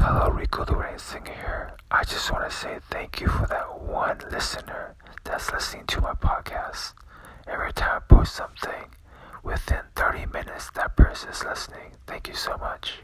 Hello, Rico the Racing here. I just want to say thank you for that one listener that's listening to my podcast. Every time I post something, within 30 minutes, that person is listening. Thank you so much.